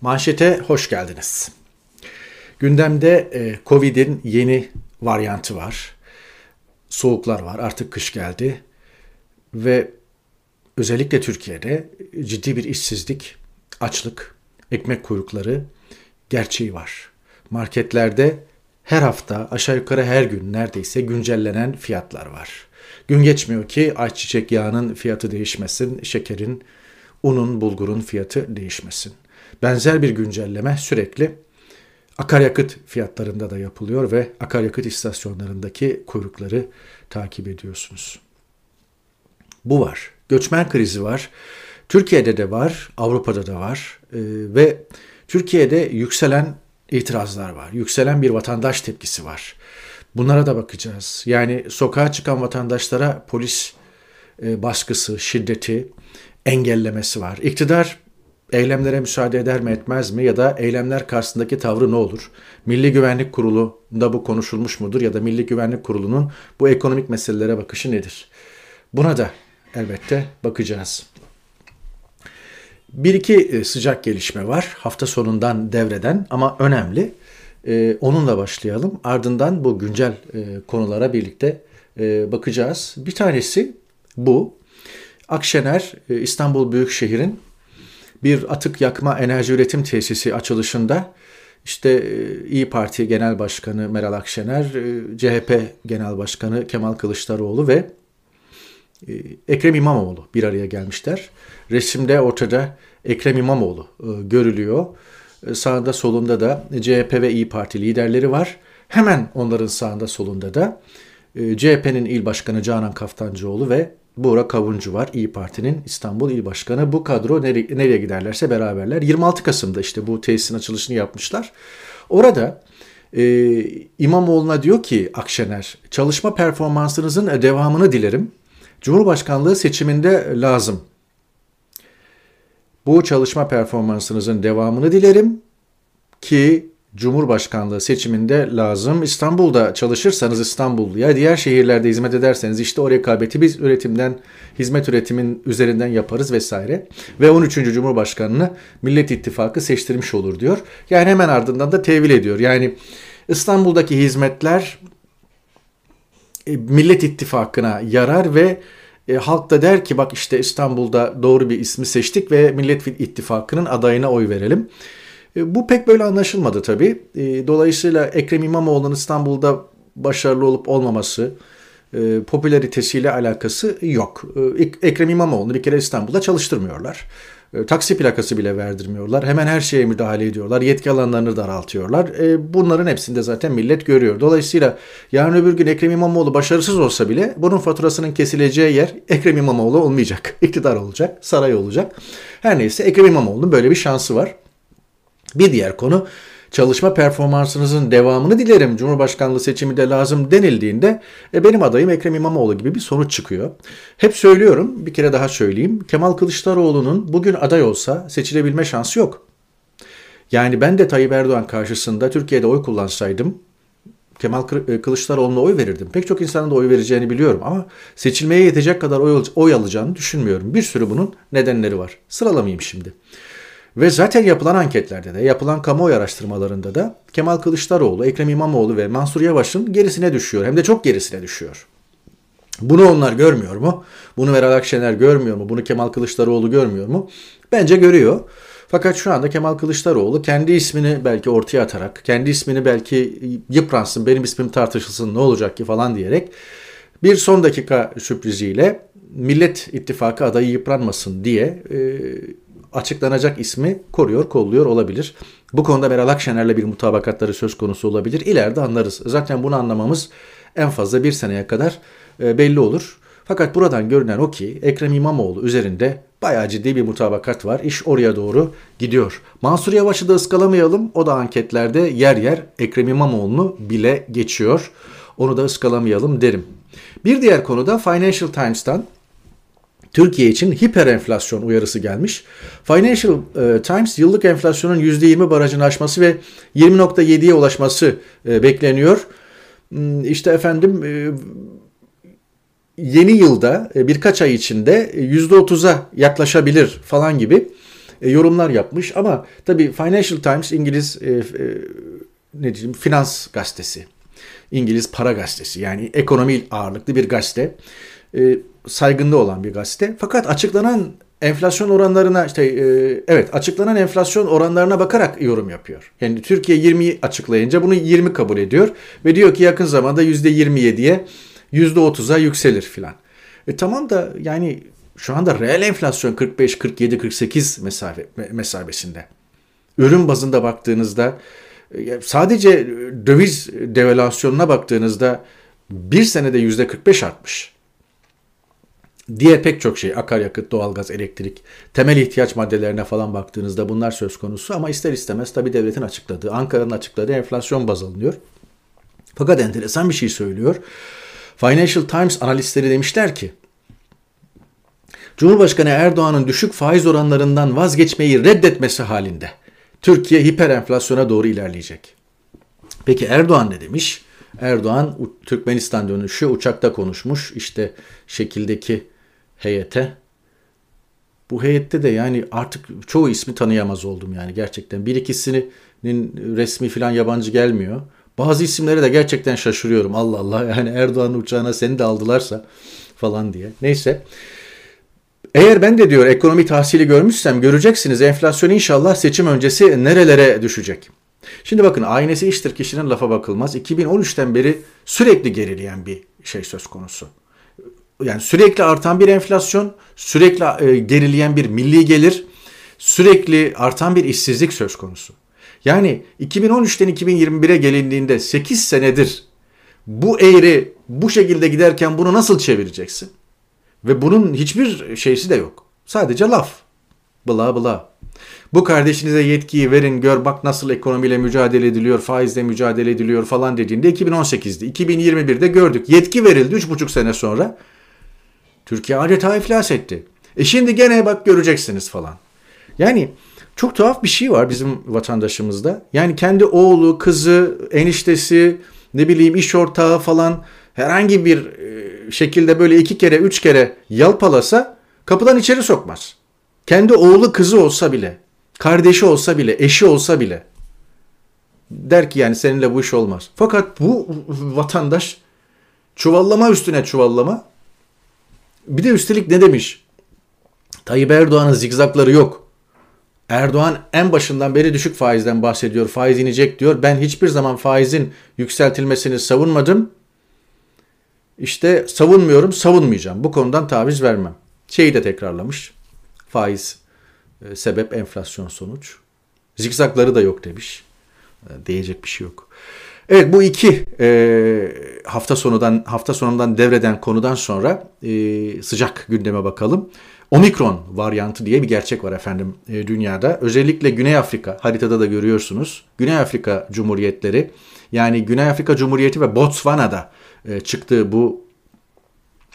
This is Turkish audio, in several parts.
Manşete hoş geldiniz. Gündemde e, Covid'in yeni varyantı var. Soğuklar var, artık kış geldi. Ve özellikle Türkiye'de ciddi bir işsizlik, açlık, ekmek kuyrukları gerçeği var. Marketlerde her hafta aşağı yukarı her gün neredeyse güncellenen fiyatlar var. Gün geçmiyor ki ayçiçek yağının fiyatı değişmesin, şekerin, unun, bulgurun fiyatı değişmesin. Benzer bir güncelleme sürekli akaryakıt fiyatlarında da yapılıyor ve akaryakıt istasyonlarındaki kuyrukları takip ediyorsunuz. Bu var. Göçmen krizi var. Türkiye'de de var, Avrupa'da da var ee, ve Türkiye'de yükselen itirazlar var. Yükselen bir vatandaş tepkisi var. Bunlara da bakacağız. Yani sokağa çıkan vatandaşlara polis e, baskısı, şiddeti, engellemesi var. İktidar eylemlere müsaade eder mi etmez mi ya da eylemler karşısındaki tavrı ne olur? Milli Güvenlik Kurulu'nda bu konuşulmuş mudur ya da Milli Güvenlik Kurulu'nun bu ekonomik meselelere bakışı nedir? Buna da elbette bakacağız. Bir iki e, sıcak gelişme var hafta sonundan devreden ama önemli. Ee, onunla başlayalım. Ardından bu güncel e, konulara birlikte e, bakacağız. Bir tanesi bu. Akşener e, İstanbul Büyükşehir'in bir atık yakma enerji üretim tesisi açılışında işte e, İyi Parti Genel Başkanı Meral Akşener, e, CHP Genel Başkanı Kemal Kılıçdaroğlu ve e, Ekrem İmamoğlu bir araya gelmişler. Resimde ortada Ekrem İmamoğlu görülüyor. Sağında solunda da CHP ve İyi Parti liderleri var. Hemen onların sağında solunda da CHP'nin il başkanı Canan Kaftancıoğlu ve Buğra Kavuncu var İyi Parti'nin İstanbul İl Başkanı. Bu kadro nereye, nereye giderlerse beraberler. 26 Kasım'da işte bu tesisin açılışını yapmışlar. Orada e, İmamoğlu'na diyor ki Akşener çalışma performansınızın devamını dilerim. Cumhurbaşkanlığı seçiminde lazım. Bu çalışma performansınızın devamını dilerim ki Cumhurbaşkanlığı seçiminde lazım. İstanbul'da çalışırsanız İstanbul'ya, diğer şehirlerde hizmet ederseniz işte o rekabeti biz üretimden, hizmet üretimin üzerinden yaparız vesaire. Ve 13. Cumhurbaşkanını Millet İttifakı seçtirmiş olur diyor. Yani hemen ardından da tevil ediyor. Yani İstanbul'daki hizmetler e, Millet İttifakı'na yarar ve e, halk da der ki bak işte İstanbul'da doğru bir ismi seçtik ve Millet İttifakı'nın adayına oy verelim. E, bu pek böyle anlaşılmadı tabii. E, dolayısıyla Ekrem İmamoğlu'nun İstanbul'da başarılı olup olmaması, e, popülaritesiyle alakası yok. Ekrem İmamoğlu'nu bir kere İstanbul'da çalıştırmıyorlar. Taksi plakası bile verdirmiyorlar. Hemen her şeye müdahale ediyorlar. Yetki alanlarını daraltıyorlar. Bunların hepsinde zaten millet görüyor. Dolayısıyla yarın öbür gün Ekrem İmamoğlu başarısız olsa bile bunun faturasının kesileceği yer Ekrem İmamoğlu olmayacak. İktidar olacak, saray olacak. Her neyse Ekrem İmamoğlu'nun böyle bir şansı var. Bir diğer konu çalışma performansınızın devamını dilerim Cumhurbaşkanlığı seçimi de lazım denildiğinde e, benim adayım Ekrem İmamoğlu gibi bir sonuç çıkıyor. Hep söylüyorum bir kere daha söyleyeyim Kemal Kılıçdaroğlu'nun bugün aday olsa seçilebilme şansı yok. Yani ben de Tayyip Erdoğan karşısında Türkiye'de oy kullansaydım Kemal e, Kılıçdaroğlu'na oy verirdim. Pek çok insanın da oy vereceğini biliyorum ama seçilmeye yetecek kadar oy, oy alacağını düşünmüyorum. Bir sürü bunun nedenleri var. Sıralamayayım şimdi. Ve zaten yapılan anketlerde de, yapılan kamuoyu araştırmalarında da Kemal Kılıçdaroğlu, Ekrem İmamoğlu ve Mansur Yavaş'ın gerisine düşüyor. Hem de çok gerisine düşüyor. Bunu onlar görmüyor mu? Bunu Meral Akşener görmüyor mu? Bunu Kemal Kılıçdaroğlu görmüyor mu? Bence görüyor. Fakat şu anda Kemal Kılıçdaroğlu kendi ismini belki ortaya atarak, kendi ismini belki yıpransın, benim ismim tartışılsın ne olacak ki falan diyerek bir son dakika sürpriziyle Millet İttifakı adayı yıpranmasın diye e, açıklanacak ismi koruyor, kolluyor olabilir. Bu konuda Meral Akşener'le bir mutabakatları söz konusu olabilir. İleride anlarız. Zaten bunu anlamamız en fazla bir seneye kadar e, belli olur. Fakat buradan görünen o ki Ekrem İmamoğlu üzerinde bayağı ciddi bir mutabakat var. İş oraya doğru gidiyor. Mansur Yavaş'ı da ıskalamayalım. O da anketlerde yer yer Ekrem İmamoğlu'nu bile geçiyor. Onu da ıskalamayalım derim. Bir diğer konu da Financial Times'tan Türkiye için hiper enflasyon uyarısı gelmiş. Financial e, Times yıllık enflasyonun %20 barajını aşması ve 20.7'ye ulaşması e, bekleniyor. Hmm, işte efendim e, yeni yılda birkaç ay içinde %30'a yaklaşabilir falan gibi yorumlar yapmış ama tabii Financial Times İngiliz ne diyeyim finans gazetesi. İngiliz para gazetesi yani ekonomi ağırlıklı bir gazete. Saygında olan bir gazete. Fakat açıklanan enflasyon oranlarına işte e, evet açıklanan enflasyon oranlarına bakarak yorum yapıyor. Yani Türkiye 20 açıklayınca bunu 20 kabul ediyor ve diyor ki yakın zamanda %27'ye %30'a yükselir filan. E tamam da yani şu anda reel enflasyon 45, 47, 48 mesafe, mesabesinde. Ürün bazında baktığınızda e, sadece döviz devalüasyonuna baktığınızda bir senede %45 artmış. Diğer pek çok şey akaryakıt, doğalgaz, elektrik, temel ihtiyaç maddelerine falan baktığınızda bunlar söz konusu ama ister istemez tabii devletin açıkladığı, Ankara'nın açıkladığı enflasyon baz alınıyor. Fakat enteresan bir şey söylüyor. Financial Times analistleri demişler ki Cumhurbaşkanı Erdoğan'ın düşük faiz oranlarından vazgeçmeyi reddetmesi halinde Türkiye hiper enflasyona doğru ilerleyecek. Peki Erdoğan ne demiş? Erdoğan Türkmenistan dönüşü uçakta konuşmuş. İşte şekildeki heyete. Bu heyette de yani artık çoğu ismi tanıyamaz oldum yani gerçekten. Bir ikisinin resmi falan yabancı gelmiyor. Bazı isimlere de gerçekten şaşırıyorum. Allah Allah yani Erdoğan'ın uçağına seni de aldılarsa falan diye. Neyse. Eğer ben de diyor ekonomi tahsili görmüşsem göreceksiniz enflasyon inşallah seçim öncesi nerelere düşecek. Şimdi bakın aynesi iştir kişinin lafa bakılmaz. 2013'ten beri sürekli gerileyen bir şey söz konusu. Yani sürekli artan bir enflasyon, sürekli e, gerileyen bir milli gelir, sürekli artan bir işsizlik söz konusu. Yani 2013'ten 2021'e gelindiğinde 8 senedir bu eğri bu şekilde giderken bunu nasıl çevireceksin? Ve bunun hiçbir şeysi de yok. Sadece laf. Bla bla. Bu kardeşinize yetkiyi verin gör bak nasıl ekonomiyle mücadele ediliyor, faizle mücadele ediliyor falan dediğinde 2018'di. 2021'de gördük. Yetki verildi 3,5 sene sonra. Türkiye adeta iflas etti. E şimdi gene bak göreceksiniz falan. Yani çok tuhaf bir şey var bizim vatandaşımızda. Yani kendi oğlu, kızı, eniştesi, ne bileyim iş ortağı falan herhangi bir e, şekilde böyle iki kere, üç kere yalpalasa kapıdan içeri sokmaz. Kendi oğlu, kızı olsa bile, kardeşi olsa bile, eşi olsa bile der ki yani seninle bu iş olmaz. Fakat bu vatandaş çuvallama üstüne çuvallama bir de üstelik ne demiş? Tayyip Erdoğan'ın zigzakları yok. Erdoğan en başından beri düşük faizden bahsediyor. Faiz inecek diyor. Ben hiçbir zaman faizin yükseltilmesini savunmadım. İşte savunmuyorum, savunmayacağım. Bu konudan taviz vermem. Şeyi de tekrarlamış. Faiz e, sebep enflasyon sonuç. Zikzakları da yok demiş. E, diyecek bir şey yok. Evet bu iki e, hafta sonudan hafta sonundan devreden konudan sonra e, sıcak gündeme bakalım. Omikron varyantı diye bir gerçek var efendim e, dünyada. Özellikle Güney Afrika haritada da görüyorsunuz. Güney Afrika Cumhuriyetleri yani Güney Afrika Cumhuriyeti ve Botswana'da e, çıktığı bu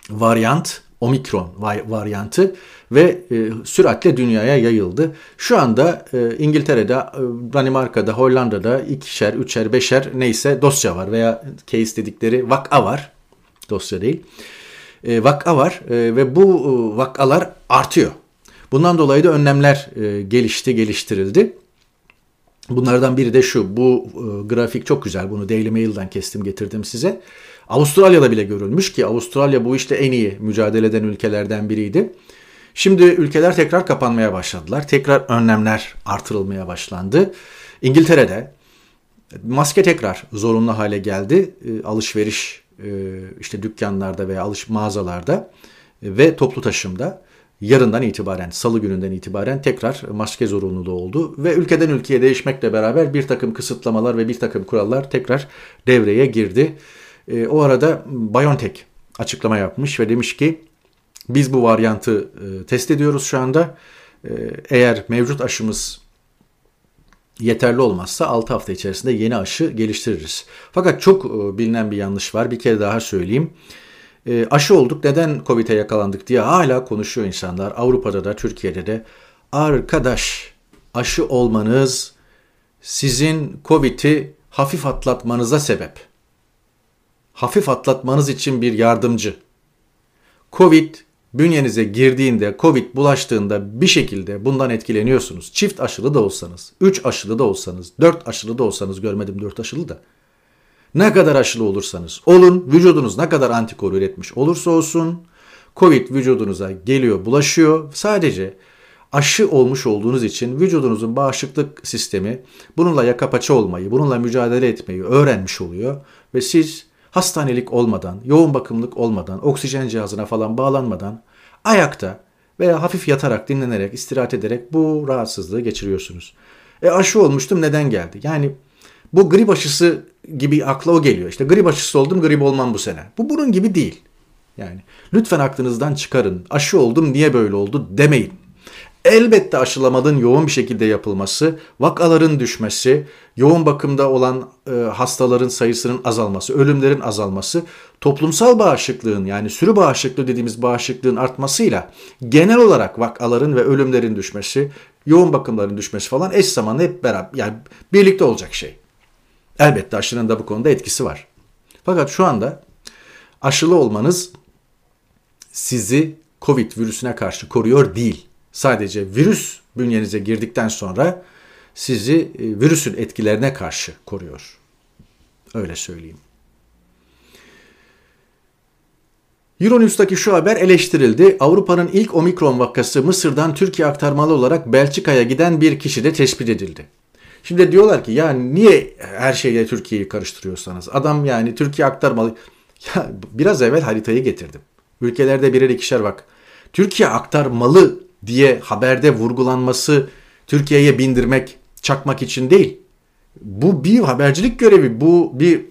varyant Omikron varyantı ve e, süratle dünyaya yayıldı. Şu anda e, İngiltere'de, e, Danimarka'da, Hollanda'da ikişer, üçer, beşer neyse dosya var veya case dedikleri vaka var. Dosya değil. E, vaka var e, ve bu e, vakalar artıyor. Bundan dolayı da önlemler e, gelişti, geliştirildi. Bunlardan biri de şu. Bu e, grafik çok güzel. Bunu Daily Mail'dan kestim getirdim size. Avustralya'da bile görülmüş ki Avustralya bu işte en iyi mücadele eden ülkelerden biriydi. Şimdi ülkeler tekrar kapanmaya başladılar. Tekrar önlemler artırılmaya başlandı. İngiltere'de maske tekrar zorunlu hale geldi. E, alışveriş e, işte dükkanlarda veya alış mağazalarda ve toplu taşımda yarından itibaren, salı gününden itibaren tekrar maske zorunluluğu oldu. Ve ülkeden ülkeye değişmekle beraber bir takım kısıtlamalar ve bir takım kurallar tekrar devreye girdi. E, o arada BioNTech açıklama yapmış ve demiş ki biz bu varyantı e, test ediyoruz şu anda. E, eğer mevcut aşımız yeterli olmazsa 6 hafta içerisinde yeni aşı geliştiririz. Fakat çok e, bilinen bir yanlış var. Bir kere daha söyleyeyim. E, aşı olduk neden Covid'e yakalandık diye hala konuşuyor insanlar. Avrupa'da da Türkiye'de de. Arkadaş aşı olmanız sizin Covid'i hafif atlatmanıza sebep. Hafif atlatmanız için bir yardımcı. Covid bünyenize girdiğinde, Covid bulaştığında bir şekilde bundan etkileniyorsunuz. Çift aşılı da olsanız, 3 aşılı da olsanız, 4 aşılı da olsanız görmedim 4 aşılı da. Ne kadar aşılı olursanız olun, vücudunuz ne kadar antikor üretmiş olursa olsun, Covid vücudunuza geliyor, bulaşıyor. Sadece aşı olmuş olduğunuz için vücudunuzun bağışıklık sistemi bununla yaka paça olmayı, bununla mücadele etmeyi öğrenmiş oluyor ve siz hastanelik olmadan, yoğun bakımlık olmadan, oksijen cihazına falan bağlanmadan ayakta veya hafif yatarak, dinlenerek, istirahat ederek bu rahatsızlığı geçiriyorsunuz. E aşı olmuştum neden geldi? Yani bu grip aşısı gibi akla o geliyor. İşte grip aşısı oldum, grip olmam bu sene. Bu bunun gibi değil. Yani lütfen aklınızdan çıkarın. Aşı oldum niye böyle oldu demeyin. Elbette aşılamanın yoğun bir şekilde yapılması, vakaların düşmesi, yoğun bakımda olan e, hastaların sayısının azalması, ölümlerin azalması, toplumsal bağışıklığın yani sürü bağışıklığı dediğimiz bağışıklığın artmasıyla genel olarak vakaların ve ölümlerin düşmesi, yoğun bakımların düşmesi falan eş zamanlı hep beraber yani birlikte olacak şey. Elbette aşının da bu konuda etkisi var. Fakat şu anda aşılı olmanız sizi Covid virüsüne karşı koruyor değil. Sadece virüs bünyenize girdikten sonra sizi e, virüsün etkilerine karşı koruyor. Öyle söyleyeyim. Euronews'taki şu haber eleştirildi. Avrupa'nın ilk omikron vakası Mısır'dan Türkiye aktarmalı olarak Belçika'ya giden bir kişi de tespit edildi. Şimdi diyorlar ki ya niye her şeyle Türkiye'yi karıştırıyorsanız? Adam yani Türkiye aktarmalı. Ya biraz evvel haritayı getirdim. Ülkelerde birer ikişer bak. Türkiye aktarmalı diye haberde vurgulanması Türkiye'ye bindirmek, çakmak için değil. Bu bir habercilik görevi, bu bir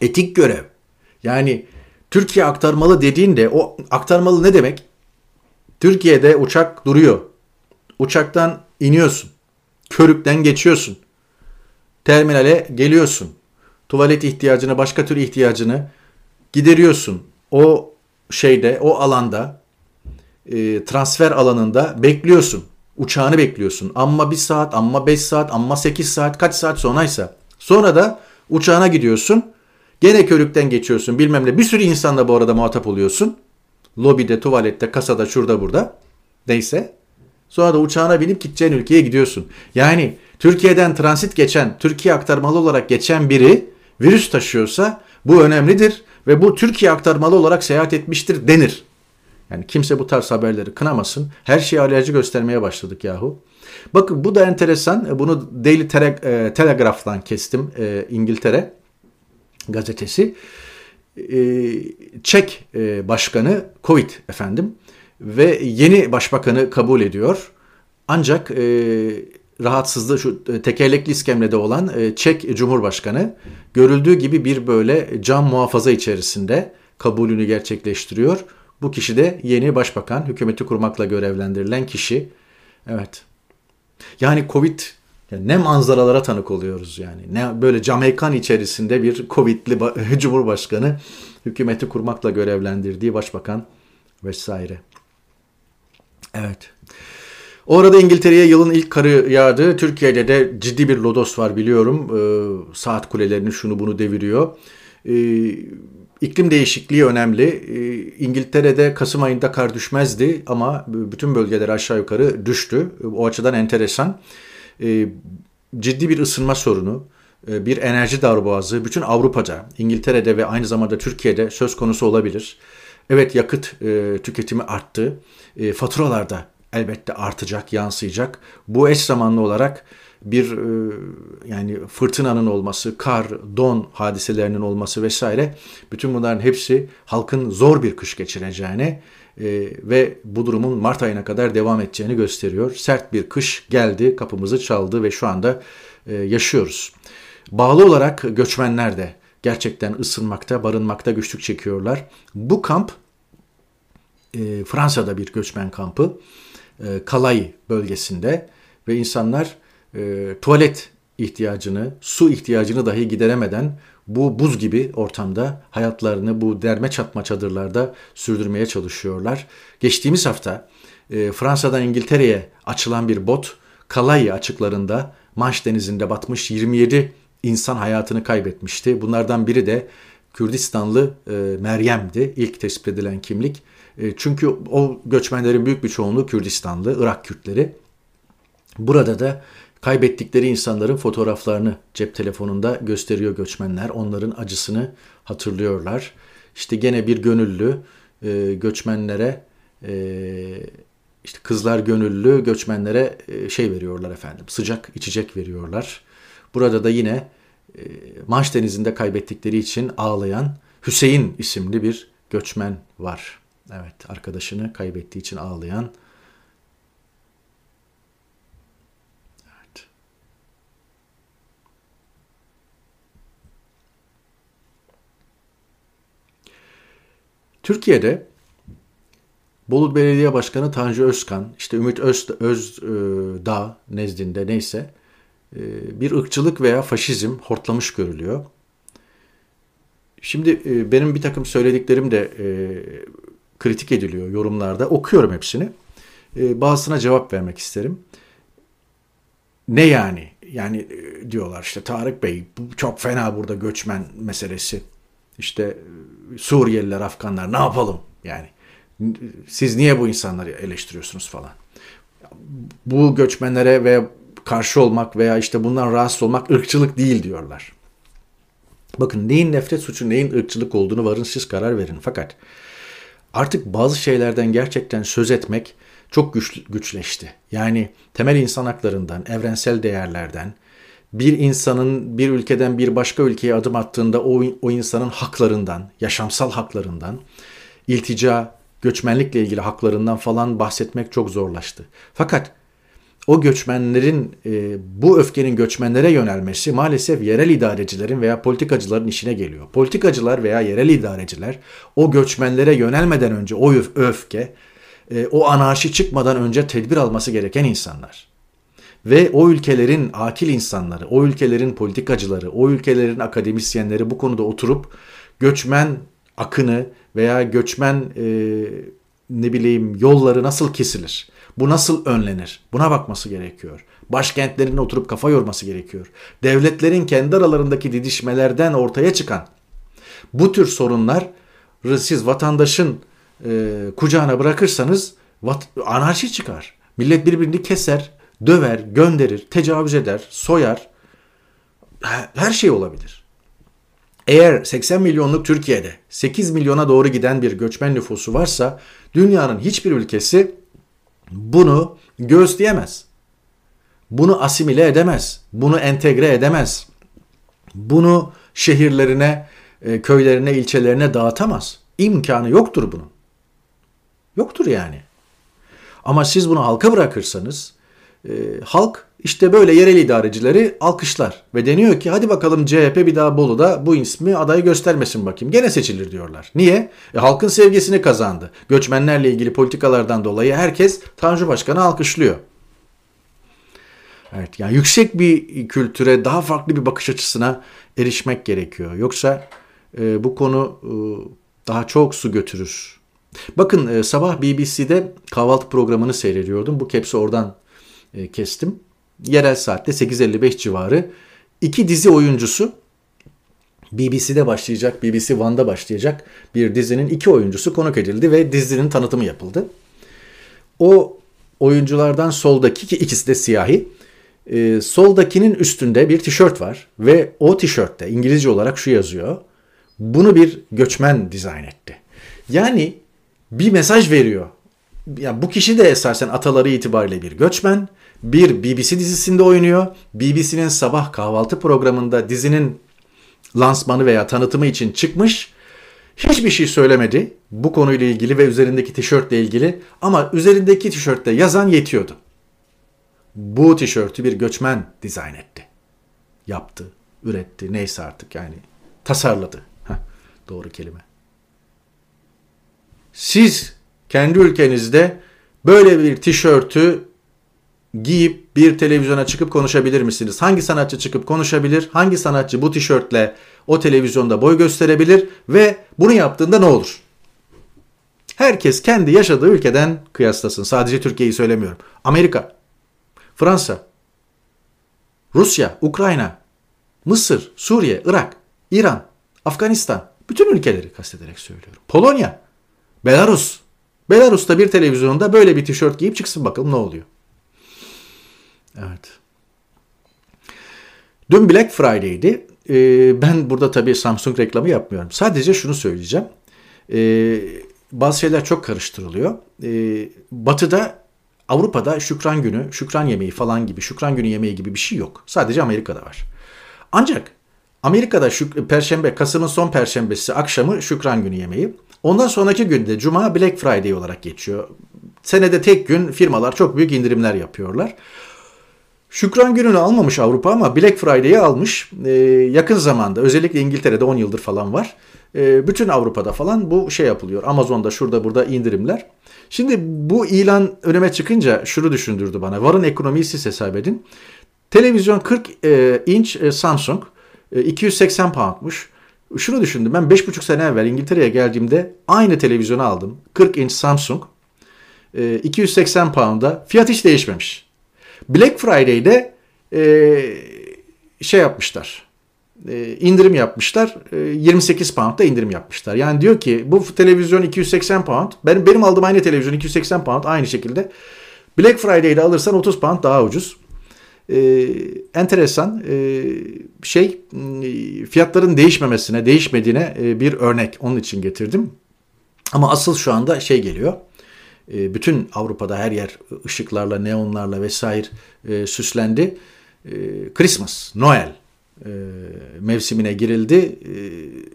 etik görev. Yani Türkiye aktarmalı dediğinde o aktarmalı ne demek? Türkiye'de uçak duruyor. Uçaktan iniyorsun. Körükten geçiyorsun. Terminale geliyorsun. Tuvalet ihtiyacını, başka tür ihtiyacını gideriyorsun. O şeyde, o alanda e, transfer alanında bekliyorsun. Uçağını bekliyorsun. Amma bir saat, amma 5 saat, amma 8 saat, kaç saat sonraysa. Sonra da uçağına gidiyorsun. Gene körükten geçiyorsun bilmem ne. Bir sürü insanla bu arada muhatap oluyorsun. Lobide, tuvalette, kasada, şurada, burada. Neyse. Sonra da uçağına binip gideceğin ülkeye gidiyorsun. Yani Türkiye'den transit geçen, Türkiye aktarmalı olarak geçen biri virüs taşıyorsa bu önemlidir ve bu Türkiye aktarmalı olarak seyahat etmiştir denir. Yani kimse bu tarz haberleri kınamasın. Her şeye alerji göstermeye başladık yahu. Bakın bu da enteresan. Bunu Daily Tele- Telegraph'tan kestim e, İngiltere gazetesi. E, Çek e, başkanı Covid efendim ve yeni başbakanı kabul ediyor. Ancak e, rahatsızlığı şu tekerlekli iskemlede olan e, Çek Cumhurbaşkanı görüldüğü gibi bir böyle cam muhafaza içerisinde kabulünü gerçekleştiriyor. Bu kişi de yeni başbakan, hükümeti kurmakla görevlendirilen kişi. Evet. Yani Covid yani ne manzaralara tanık oluyoruz yani. Ne böyle Cameykan içerisinde bir Covid'li cumhurbaşkanı hükümeti kurmakla görevlendirdiği başbakan vesaire. Evet. Orada İngiltere'ye yılın ilk karı yağdı. Türkiye'de de ciddi bir lodos var biliyorum. Ee, saat kulelerini şunu bunu deviriyor. Ee, İklim değişikliği önemli. Ee, İngiltere'de Kasım ayında kar düşmezdi ama bütün bölgeler aşağı yukarı düştü. O açıdan enteresan. Ee, ciddi bir ısınma sorunu, e, bir enerji darboğazı bütün Avrupa'da, İngiltere'de ve aynı zamanda Türkiye'de söz konusu olabilir. Evet yakıt e, tüketimi arttı. E, faturalarda elbette artacak, yansıyacak. Bu eş zamanlı olarak bir e, yani fırtınanın olması, kar, don hadiselerinin olması vesaire bütün bunların hepsi halkın zor bir kış geçireceğini e, ve bu durumun Mart ayına kadar devam edeceğini gösteriyor. Sert bir kış geldi, kapımızı çaldı ve şu anda e, yaşıyoruz. Bağlı olarak göçmenler de gerçekten ısınmakta, barınmakta güçlük çekiyorlar. Bu kamp Fransa'da bir göçmen kampı. Calais bölgesinde ve insanlar e, tuvalet ihtiyacını, su ihtiyacını dahi gideremeden bu buz gibi ortamda hayatlarını bu derme çatma çadırlarda sürdürmeye çalışıyorlar. Geçtiğimiz hafta e, Fransa'dan İngiltere'ye açılan bir bot Calais açıklarında Manş denizinde batmış 27 insan hayatını kaybetmişti. Bunlardan biri de Kürdistanlı e, Meryem'di. İlk tespit edilen kimlik E, çünkü o göçmenlerin büyük bir çoğunluğu Kürdistanlı, Irak Kürtleri. Burada da kaybettikleri insanların fotoğraflarını cep telefonunda gösteriyor göçmenler. Onların acısını hatırlıyorlar. İşte gene bir gönüllü e, göçmenlere e, işte kızlar gönüllü göçmenlere e, şey veriyorlar efendim. Sıcak içecek veriyorlar. Burada da yine e, Manş Denizi'nde kaybettikleri için ağlayan Hüseyin isimli bir göçmen var. Evet, arkadaşını kaybettiği için ağlayan. Türkiye'de Bolu Belediye Başkanı Tanju Özkan, işte Ümit Öz, Özdağ e, nezdinde neyse e, bir ırkçılık veya faşizm hortlamış görülüyor. Şimdi e, benim bir takım söylediklerim de kritik ediliyor yorumlarda. Okuyorum hepsini. Bazısına cevap vermek isterim. Ne yani? Yani diyorlar işte Tarık Bey çok fena burada göçmen meselesi. İşte Suriyeliler, Afganlar ne yapalım yani siz niye bu insanları eleştiriyorsunuz falan. Bu göçmenlere ve karşı olmak veya işte bundan rahatsız olmak ırkçılık değil diyorlar. Bakın neyin nefret suçu neyin ırkçılık olduğunu varın siz karar verin. Fakat artık bazı şeylerden gerçekten söz etmek çok güç, güçleşti. Yani temel insan haklarından, evrensel değerlerden, bir insanın bir ülkeden bir başka ülkeye adım attığında o, o insanın haklarından, yaşamsal haklarından, iltica, göçmenlikle ilgili haklarından falan bahsetmek çok zorlaştı. Fakat o göçmenlerin e, bu öfkenin göçmenlere yönelmesi maalesef yerel idarecilerin veya politikacıların işine geliyor. Politikacılar veya yerel idareciler o göçmenlere yönelmeden önce o öfke, e, o anarşi çıkmadan önce tedbir alması gereken insanlar. Ve o ülkelerin akil insanları, o ülkelerin politikacıları, o ülkelerin akademisyenleri bu konuda oturup göçmen akını veya göçmen e, ne bileyim yolları nasıl kesilir? Bu nasıl önlenir? Buna bakması gerekiyor. Başkentlerine oturup kafa yorması gerekiyor. Devletlerin kendi aralarındaki didişmelerden ortaya çıkan bu tür sorunlar siz vatandaşın e, kucağına bırakırsanız vat, anarşi çıkar. Millet birbirini keser, döver, gönderir, tecavüz eder, soyar. Her şey olabilir. Eğer 80 milyonluk Türkiye'de 8 milyona doğru giden bir göçmen nüfusu varsa dünyanın hiçbir ülkesi bunu göğüsleyemez. Bunu asimile edemez. Bunu entegre edemez. Bunu şehirlerine, e, köylerine, ilçelerine dağıtamaz. İmkanı yoktur bunun. Yoktur yani. Ama siz bunu halka bırakırsanız e, halk işte böyle yerel idarecileri alkışlar ve deniyor ki hadi bakalım CHP bir daha Bolu'da bu ismi adayı göstermesin bakayım. Gene seçilir diyorlar. Niye? E, halkın sevgisini kazandı. Göçmenlerle ilgili politikalardan dolayı herkes Tanju Başkan'ı alkışlıyor. Evet yani yüksek bir kültüre daha farklı bir bakış açısına erişmek gerekiyor. Yoksa e, bu konu e, daha çok su götürür. Bakın e, sabah BBC'de kahvaltı programını seyrediyordum. Bu kepsi oradan e, kestim. Yerel saatte 8.55 civarı. iki dizi oyuncusu BBC'de başlayacak, BBC One'da başlayacak bir dizinin iki oyuncusu konuk edildi ve dizinin tanıtımı yapıldı. O oyunculardan soldaki ki ikisi de siyahi. E, soldakinin üstünde bir tişört var ve o tişörtte İngilizce olarak şu yazıyor. Bunu bir göçmen dizayn etti. Yani bir mesaj veriyor. Yani bu kişi de esasen ataları itibariyle bir göçmen bir BBC dizisinde oynuyor. BBC'nin sabah kahvaltı programında dizinin lansmanı veya tanıtımı için çıkmış. Hiçbir şey söylemedi bu konuyla ilgili ve üzerindeki tişörtle ilgili ama üzerindeki tişörtte yazan yetiyordu. Bu tişörtü bir göçmen dizayn etti. Yaptı, üretti neyse artık yani tasarladı. Heh, doğru kelime. Siz kendi ülkenizde böyle bir tişörtü giyip bir televizyona çıkıp konuşabilir misiniz? Hangi sanatçı çıkıp konuşabilir? Hangi sanatçı bu tişörtle o televizyonda boy gösterebilir ve bunu yaptığında ne olur? Herkes kendi yaşadığı ülkeden kıyaslasın. Sadece Türkiye'yi söylemiyorum. Amerika, Fransa, Rusya, Ukrayna, Mısır, Suriye, Irak, İran, Afganistan, bütün ülkeleri kastederek söylüyorum. Polonya, Belarus, Belarus'ta bir televizyonda böyle bir tişört giyip çıksın bakalım ne oluyor. Evet. Dün Black Friday'di. Ee, ben burada tabii Samsung reklamı yapmıyorum. Sadece şunu söyleyeceğim. Ee, bazı şeyler çok karıştırılıyor. Ee, batı'da Avrupa'da şükran günü, şükran yemeği falan gibi, şükran günü yemeği gibi bir şey yok. Sadece Amerika'da var. Ancak Amerika'da şük- Perşembe, Kasım'ın son Perşembesi akşamı şükran günü yemeği. Ondan sonraki günde Cuma Black Friday olarak geçiyor. Senede tek gün firmalar çok büyük indirimler yapıyorlar. Şükran gününü almamış Avrupa ama Black Friday'i almış. Ee, yakın zamanda özellikle İngiltere'de 10 yıldır falan var. Ee, bütün Avrupa'da falan bu şey yapılıyor. Amazon'da şurada burada indirimler. Şimdi bu ilan önüme çıkınca şunu düşündürdü bana. Varın ekonomiyi siz hesap edin. Televizyon 40 e, inç e, Samsung e, 280 poundmuş. Şunu düşündüm ben 5,5 sene evvel İngiltere'ye geldiğimde aynı televizyonu aldım. 40 inç Samsung e, 280 pound'a fiyat hiç değişmemiş. Black Friday'de e, şey yapmışlar. E, indirim yapmışlar. E, 28 pound'da indirim yapmışlar. Yani diyor ki bu televizyon 280 pound. Benim, benim aldığım aynı televizyon 280 pound aynı şekilde. Black Friday'de alırsan 30 pound daha ucuz. E, enteresan e, şey e, fiyatların değişmemesine, değişmediğine e, bir örnek. Onun için getirdim. Ama asıl şu anda şey geliyor. E, bütün Avrupa'da her yer ışıklarla, neonlarla vesaire e, süslendi. E, Christmas, Noel e, mevsimine girildi. E,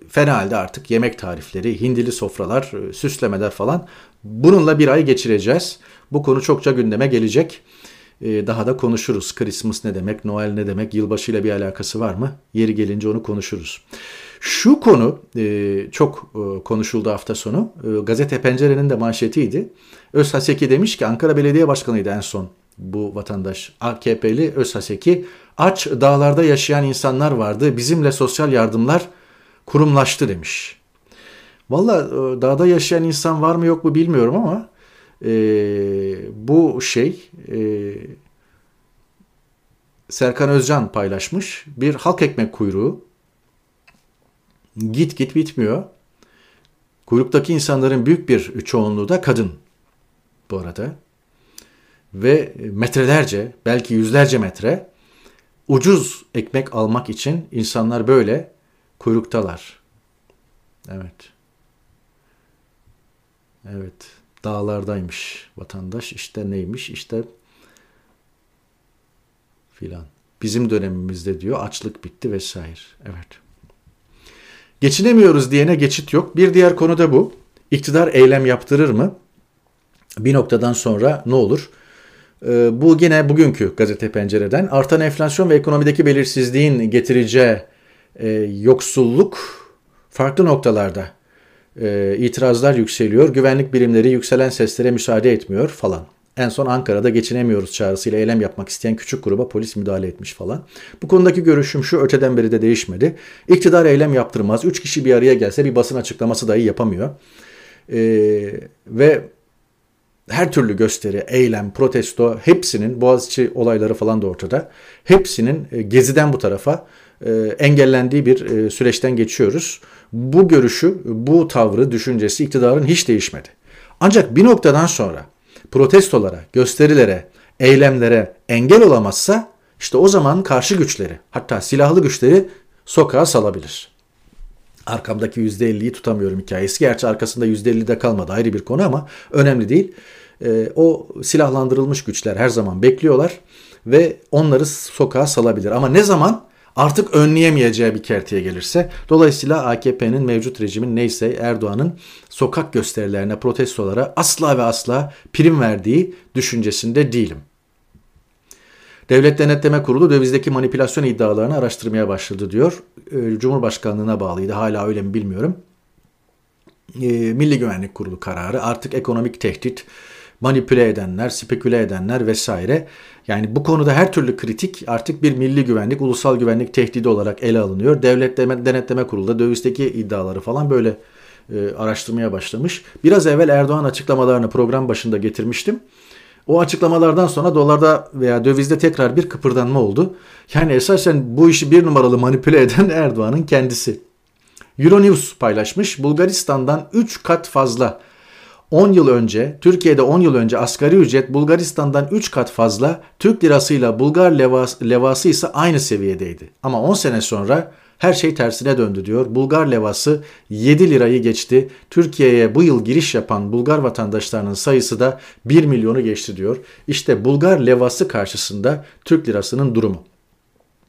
fena halde artık yemek tarifleri, hindili sofralar, e, süslemeler falan. Bununla bir ay geçireceğiz. Bu konu çokça gündeme gelecek. Daha da konuşuruz. Christmas ne demek, Noel ne demek, yılbaşı ile bir alakası var mı? Yeri gelince onu konuşuruz. Şu konu e, çok e, konuşuldu hafta sonu. E, Gazete Pencere'nin de manşetiydi. Özhaseki demiş ki Ankara Belediye Başkanı'ydı en son bu vatandaş. AKP'li Özhaseki aç dağlarda yaşayan insanlar vardı. Bizimle sosyal yardımlar kurumlaştı demiş. Valla e, dağda yaşayan insan var mı yok mu bilmiyorum ama e, bu şey e, Serkan Özcan paylaşmış. Bir halk ekmek kuyruğu git git bitmiyor. Kuyruktaki insanların büyük bir çoğunluğu da kadın bu arada. Ve metrelerce, belki yüzlerce metre ucuz ekmek almak için insanlar böyle kuyruktalar. Evet. Evet. Dağlardaymış vatandaş. İşte neymiş? İşte filan. Bizim dönemimizde diyor açlık bitti vesaire. Evet. Geçinemiyoruz diyene geçit yok. Bir diğer konu da bu. İktidar eylem yaptırır mı? Bir noktadan sonra ne olur? Ee, bu yine bugünkü gazete pencereden artan enflasyon ve ekonomideki belirsizliğin getireceği e, yoksulluk farklı noktalarda e, itirazlar yükseliyor. Güvenlik birimleri yükselen seslere müsaade etmiyor falan. En son Ankara'da geçinemiyoruz çağrısıyla eylem yapmak isteyen küçük gruba polis müdahale etmiş falan. Bu konudaki görüşüm şu öteden beri de değişmedi. İktidar eylem yaptırmaz. Üç kişi bir araya gelse bir basın açıklaması dahi yapamıyor. Ee, ve her türlü gösteri, eylem, protesto hepsinin Boğaziçi olayları falan da ortada. Hepsinin e, geziden bu tarafa e, engellendiği bir e, süreçten geçiyoruz. Bu görüşü, bu tavrı, düşüncesi iktidarın hiç değişmedi. Ancak bir noktadan sonra protestolara, gösterilere, eylemlere engel olamazsa işte o zaman karşı güçleri hatta silahlı güçleri sokağa salabilir. Arkamdaki %50'yi tutamıyorum hikayesi. Gerçi arkasında %50 de kalmadı ayrı bir konu ama önemli değil. E, o silahlandırılmış güçler her zaman bekliyorlar ve onları sokağa salabilir. Ama ne zaman? Artık önleyemeyeceği bir kerteye gelirse. Dolayısıyla AKP'nin mevcut rejimin neyse Erdoğan'ın sokak gösterilerine, protestolara asla ve asla prim verdiği düşüncesinde değilim. Devlet Denetleme Kurulu dövizdeki manipülasyon iddialarını araştırmaya başladı diyor. Ee, Cumhurbaşkanlığına bağlıydı. Hala öyle mi bilmiyorum. Ee, Milli Güvenlik Kurulu kararı artık ekonomik tehdit, manipüle edenler, speküle edenler vesaire. Yani bu konuda her türlü kritik artık bir milli güvenlik, ulusal güvenlik tehdidi olarak ele alınıyor. Devlet Denetleme Kurulu da dövizdeki iddiaları falan böyle e, araştırmaya başlamış. Biraz evvel Erdoğan açıklamalarını program başında getirmiştim. O açıklamalardan sonra dolarda veya dövizde tekrar bir kıpırdanma oldu. Yani esasen bu işi bir numaralı manipüle eden Erdoğan'ın kendisi. Euronews paylaşmış Bulgaristan'dan 3 kat fazla 10 yıl önce, Türkiye'de 10 yıl önce asgari ücret Bulgaristan'dan 3 kat fazla, Türk lirasıyla Bulgar levas, levası ise aynı seviyedeydi. Ama 10 sene sonra her şey tersine döndü diyor. Bulgar levası 7 lirayı geçti. Türkiye'ye bu yıl giriş yapan Bulgar vatandaşlarının sayısı da 1 milyonu geçti diyor. İşte Bulgar levası karşısında Türk lirasının durumu.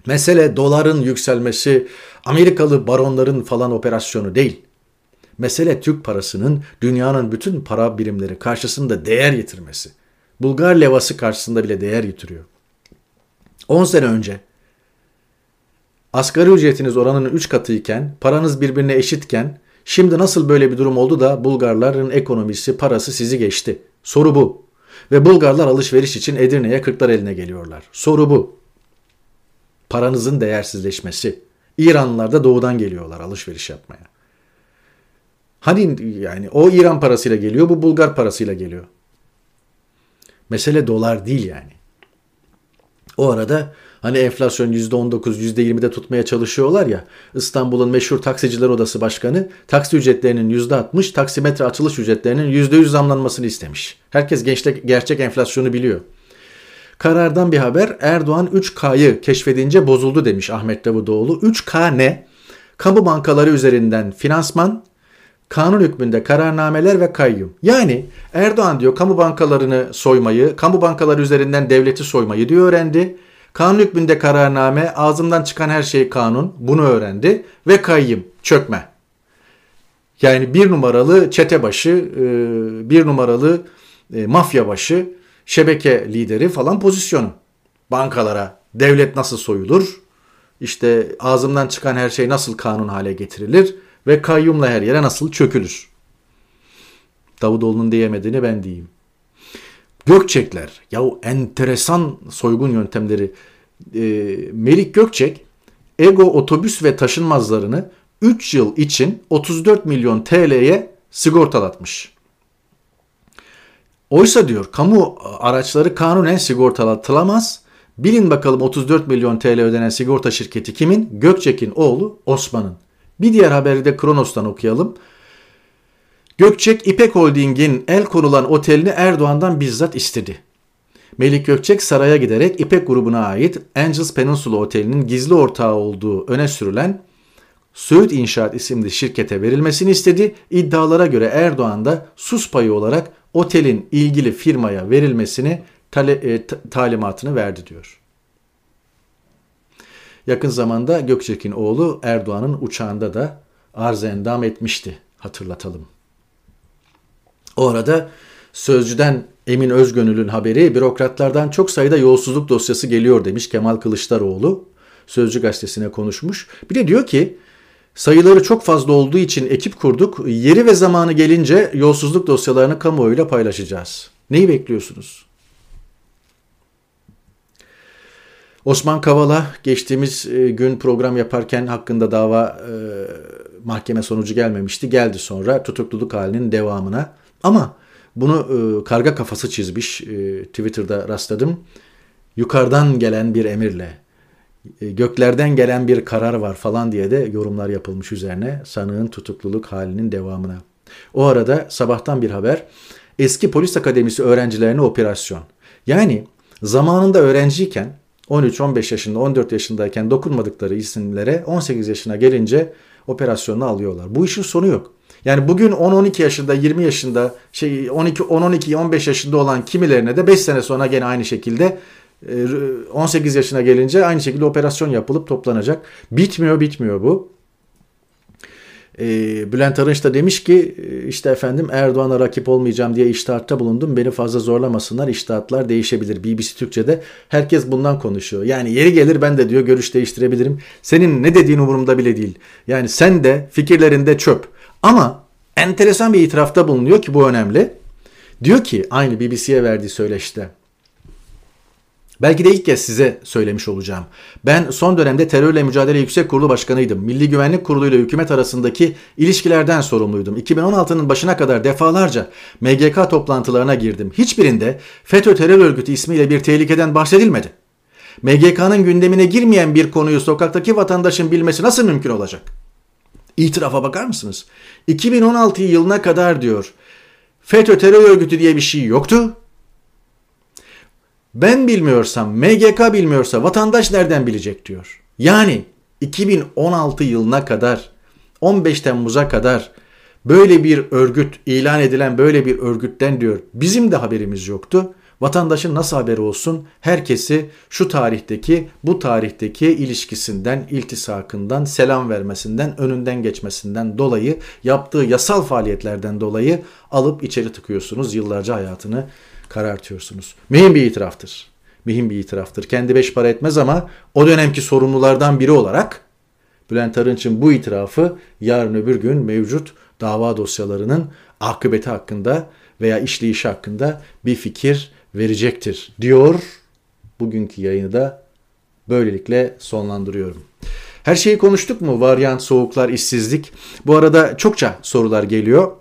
Mesele doların yükselmesi, Amerikalı baronların falan operasyonu değil. Mesele Türk parasının dünyanın bütün para birimleri karşısında değer yitirmesi. Bulgar levası karşısında bile değer yitiriyor. 10 sene önce asgari ücretiniz oranının 3 katıyken, paranız birbirine eşitken şimdi nasıl böyle bir durum oldu da Bulgarların ekonomisi, parası sizi geçti? Soru bu. Ve Bulgarlar alışveriş için Edirne'ye kırklar eline geliyorlar. Soru bu. Paranızın değersizleşmesi. İranlılar da doğudan geliyorlar alışveriş yapmaya. Hani yani o İran parasıyla geliyor, bu Bulgar parasıyla geliyor. Mesele dolar değil yani. O arada hani enflasyon %19, %20'de tutmaya çalışıyorlar ya. İstanbul'un meşhur taksiciler odası başkanı taksi ücretlerinin %60, taksimetre açılış ücretlerinin %100 zamlanmasını istemiş. Herkes gençlik, gerçek enflasyonu biliyor. Karardan bir haber Erdoğan 3K'yı keşfedince bozuldu demiş Ahmet Davutoğlu. 3K ne? Kamu bankaları üzerinden finansman, kanun hükmünde kararnameler ve kayyum. Yani Erdoğan diyor kamu bankalarını soymayı, kamu bankaları üzerinden devleti soymayı diyor öğrendi. Kanun hükmünde kararname, ağzımdan çıkan her şey kanun, bunu öğrendi ve kayyum, çökme. Yani bir numaralı çete başı, e, bir numaralı e, mafya başı, şebeke lideri falan pozisyonu. Bankalara devlet nasıl soyulur? İşte ağzımdan çıkan her şey nasıl kanun hale getirilir? Ve kayyumla her yere nasıl çökülür. Davutoğlu'nun diyemediğini ben diyeyim. Gökçekler, yahu enteresan soygun yöntemleri. E, Melik Gökçek, Ego otobüs ve taşınmazlarını 3 yıl için 34 milyon TL'ye sigortalatmış. Oysa diyor kamu araçları kanunen sigortalatılamaz. Bilin bakalım 34 milyon TL ödenen sigorta şirketi kimin? Gökçek'in oğlu Osman'ın. Bir diğer haberi de Kronos'tan okuyalım. Gökçek İpek Holding'in el konulan otelini Erdoğan'dan bizzat istedi. Melik Gökçek saraya giderek İpek grubuna ait Angels Peninsula Oteli'nin gizli ortağı olduğu öne sürülen Söğüt İnşaat isimli şirkete verilmesini istedi. İddialara göre Erdoğan da sus payı olarak otelin ilgili firmaya verilmesini tale, e, talimatını verdi diyor. Yakın zamanda Gökçek'in oğlu Erdoğan'ın uçağında da arz endam etmişti hatırlatalım. O arada Sözcü'den Emin Özgönül'ün haberi bürokratlardan çok sayıda yolsuzluk dosyası geliyor demiş Kemal Kılıçdaroğlu. Sözcü gazetesine konuşmuş. Bir de diyor ki sayıları çok fazla olduğu için ekip kurduk. Yeri ve zamanı gelince yolsuzluk dosyalarını kamuoyuyla paylaşacağız. Neyi bekliyorsunuz? Osman Kavala geçtiğimiz e, gün program yaparken hakkında dava e, mahkeme sonucu gelmemişti. Geldi sonra tutukluluk halinin devamına. Ama bunu e, karga kafası çizmiş. Twitter'da rastladım. Yukarıdan gelen bir emirle, göklerden gelen bir karar var falan diye de yorumlar yapılmış üzerine sanığın tutukluluk halinin devamına. O arada sabahtan bir haber. Eski polis akademisi öğrencilerine operasyon. Yani zamanında öğrenciyken 13-15 yaşında, 14 yaşındayken dokunmadıkları isimlere 18 yaşına gelince operasyonunu alıyorlar. Bu işin sonu yok. Yani bugün 10-12 yaşında, 20 yaşında, şey 12 10-12 15 yaşında olan kimilerine de 5 sene sonra gene aynı şekilde 18 e, yaşına gelince aynı şekilde operasyon yapılıp toplanacak. Bitmiyor, bitmiyor bu. E, Bülent Arınç da demiş ki e, işte efendim Erdoğan'a rakip olmayacağım diye iştahatta bulundum. Beni fazla zorlamasınlar. İştahatlar değişebilir. BBC Türkçe'de herkes bundan konuşuyor. Yani yeri gelir ben de diyor görüş değiştirebilirim. Senin ne dediğin umurumda bile değil. Yani sen de fikirlerinde çöp. Ama enteresan bir itirafta bulunuyor ki bu önemli. Diyor ki aynı BBC'ye verdiği söyleşte. Belki de ilk kez size söylemiş olacağım. Ben son dönemde terörle mücadele yüksek kurulu başkanıydım. Milli Güvenlik Kurulu ile hükümet arasındaki ilişkilerden sorumluydum. 2016'nın başına kadar defalarca MGK toplantılarına girdim. Hiçbirinde FETÖ terör örgütü ismiyle bir tehlikeden bahsedilmedi. MGK'nın gündemine girmeyen bir konuyu sokaktaki vatandaşın bilmesi nasıl mümkün olacak? İtirafa bakar mısınız? 2016 yılına kadar diyor FETÖ terör örgütü diye bir şey yoktu. Ben bilmiyorsam, MGK bilmiyorsa vatandaş nereden bilecek diyor. Yani 2016 yılına kadar 15 Temmuz'a kadar böyle bir örgüt ilan edilen böyle bir örgütten diyor bizim de haberimiz yoktu. Vatandaşın nasıl haberi olsun? Herkesi şu tarihteki, bu tarihteki ilişkisinden, iltisakından, selam vermesinden, önünden geçmesinden dolayı, yaptığı yasal faaliyetlerden dolayı alıp içeri tıkıyorsunuz. Yıllarca hayatını karartıyorsunuz. Mühim bir itiraftır. Mühim bir itiraftır. Kendi beş para etmez ama o dönemki sorumlulardan biri olarak Bülent Arınç'ın bu itirafı yarın öbür gün mevcut dava dosyalarının akıbeti hakkında veya işleyişi hakkında bir fikir verecektir diyor. Bugünkü yayını da böylelikle sonlandırıyorum. Her şeyi konuştuk mu? Varyant, soğuklar, işsizlik. Bu arada çokça sorular geliyor.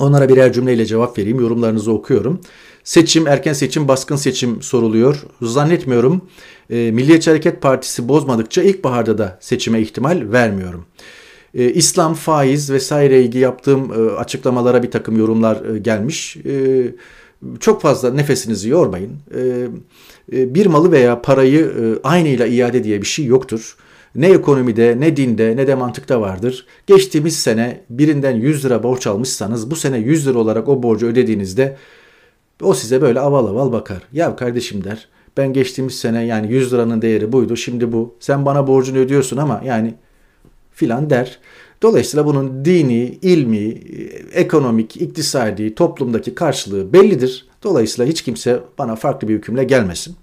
Onlara birer cümleyle cevap vereyim. Yorumlarınızı okuyorum. Seçim, erken seçim, baskın seçim soruluyor. Zannetmiyorum. E, Milliyetçi Hareket Partisi bozmadıkça ilkbaharda da seçime ihtimal vermiyorum. E, İslam, faiz vesaire ilgili yaptığım e, açıklamalara bir takım yorumlar e, gelmiş. E, çok fazla nefesinizi yormayın. E, e, bir malı veya parayı e, aynıyla iade diye bir şey yoktur. Ne ekonomide, ne dinde, ne de mantıkta vardır. Geçtiğimiz sene birinden 100 lira borç almışsanız bu sene 100 lira olarak o borcu ödediğinizde o size böyle aval aval bakar. Ya kardeşim der ben geçtiğimiz sene yani 100 liranın değeri buydu şimdi bu. Sen bana borcunu ödüyorsun ama yani filan der. Dolayısıyla bunun dini, ilmi, ekonomik, iktisadi, toplumdaki karşılığı bellidir. Dolayısıyla hiç kimse bana farklı bir hükümle gelmesin.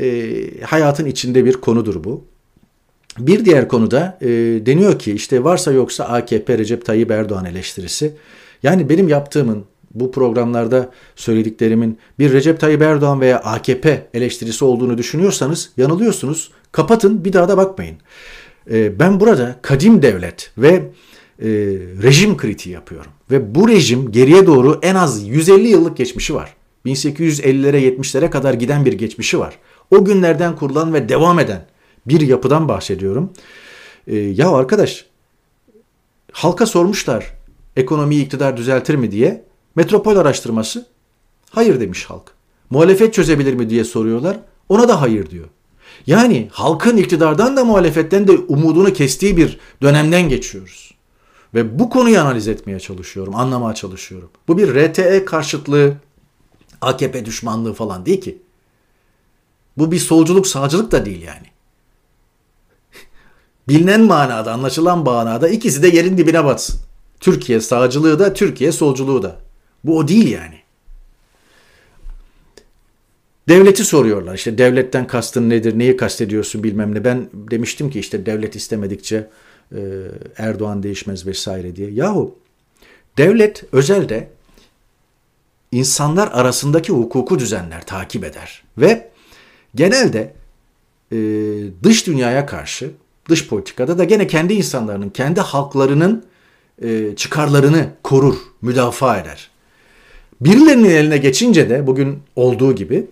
E, hayatın içinde bir konudur bu. Bir diğer konuda e, deniyor ki işte varsa yoksa AKP Recep Tayyip Erdoğan eleştirisi. Yani benim yaptığımın bu programlarda söylediklerimin bir Recep Tayyip Erdoğan veya AKP eleştirisi olduğunu düşünüyorsanız yanılıyorsunuz. Kapatın bir daha da bakmayın. E, ben burada kadim devlet ve e, rejim kritiği yapıyorum. Ve bu rejim geriye doğru en az 150 yıllık geçmişi var. 1850'lere 70'lere kadar giden bir geçmişi var. O günlerden kurulan ve devam eden bir yapıdan bahsediyorum. E, ya arkadaş halka sormuşlar ekonomiyi iktidar düzeltir mi diye. Metropol araştırması hayır demiş halk. Muhalefet çözebilir mi diye soruyorlar. Ona da hayır diyor. Yani halkın iktidardan da muhalefetten de umudunu kestiği bir dönemden geçiyoruz. Ve bu konuyu analiz etmeye çalışıyorum, anlamaya çalışıyorum. Bu bir RTE karşıtlığı, AKP düşmanlığı falan değil ki. Bu bir solculuk, sağcılık da değil yani. Bilinen manada, anlaşılan manada ikisi de yerin dibine batsın. Türkiye sağcılığı da, Türkiye solculuğu da. Bu o değil yani. Devleti soruyorlar işte devletten kastın nedir, neyi kastediyorsun bilmem ne. Ben demiştim ki işte devlet istemedikçe e, Erdoğan değişmez vesaire diye. Yahu devlet özelde insanlar arasındaki hukuku düzenler, takip eder. Ve genelde e, dış dünyaya karşı, dış politikada da gene kendi insanlarının, kendi halklarının e, çıkarlarını korur, müdafaa eder. Birilerinin eline geçince de bugün olduğu gibi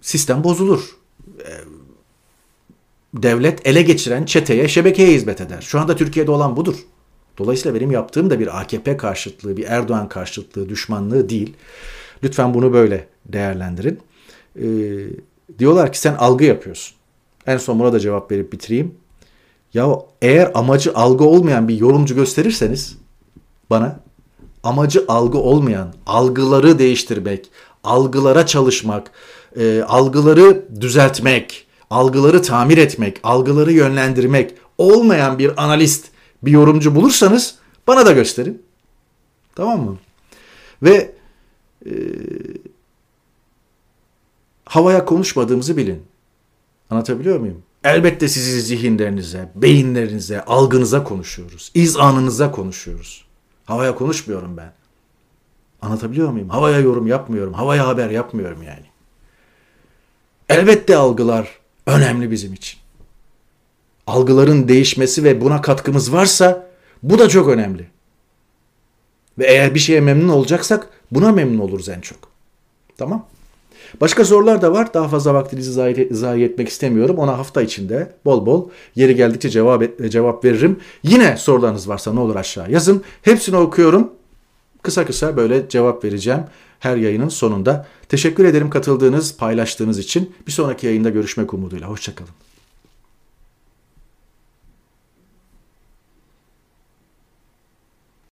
sistem bozulur. Ee, devlet ele geçiren çeteye, şebekeye hizmet eder. Şu anda Türkiye'de olan budur. Dolayısıyla benim yaptığım da bir AKP karşıtlığı, bir Erdoğan karşıtlığı, düşmanlığı değil. Lütfen bunu böyle değerlendirin. Ee, diyorlar ki sen algı yapıyorsun. En son buna da cevap verip bitireyim. Ya eğer amacı algı olmayan bir yorumcu gösterirseniz bana amacı algı olmayan, algıları değiştirmek, algılara çalışmak, e, algıları düzeltmek, algıları tamir etmek, algıları yönlendirmek olmayan bir analist, bir yorumcu bulursanız bana da gösterin. Tamam mı? Ve e, havaya konuşmadığımızı bilin. Anlatabiliyor muyum? Elbette sizi zihinlerinize, beyinlerinize, algınıza konuşuyoruz. İzanınıza konuşuyoruz. Havaya konuşmuyorum ben. Anlatabiliyor muyum? Havaya yorum yapmıyorum. Havaya haber yapmıyorum yani. Elbette algılar önemli bizim için. Algıların değişmesi ve buna katkımız varsa bu da çok önemli. Ve eğer bir şeye memnun olacaksak buna memnun oluruz en çok. Tamam? Başka sorular da var. Daha fazla vaktinizi zayi etmek istemiyorum. Ona hafta içinde bol bol yeri geldikçe cevap, cevap veririm. Yine sorularınız varsa ne olur aşağı yazın. Hepsini okuyorum. Kısa kısa böyle cevap vereceğim her yayının sonunda. Teşekkür ederim katıldığınız, paylaştığınız için. Bir sonraki yayında görüşmek umuduyla. Hoşçakalın.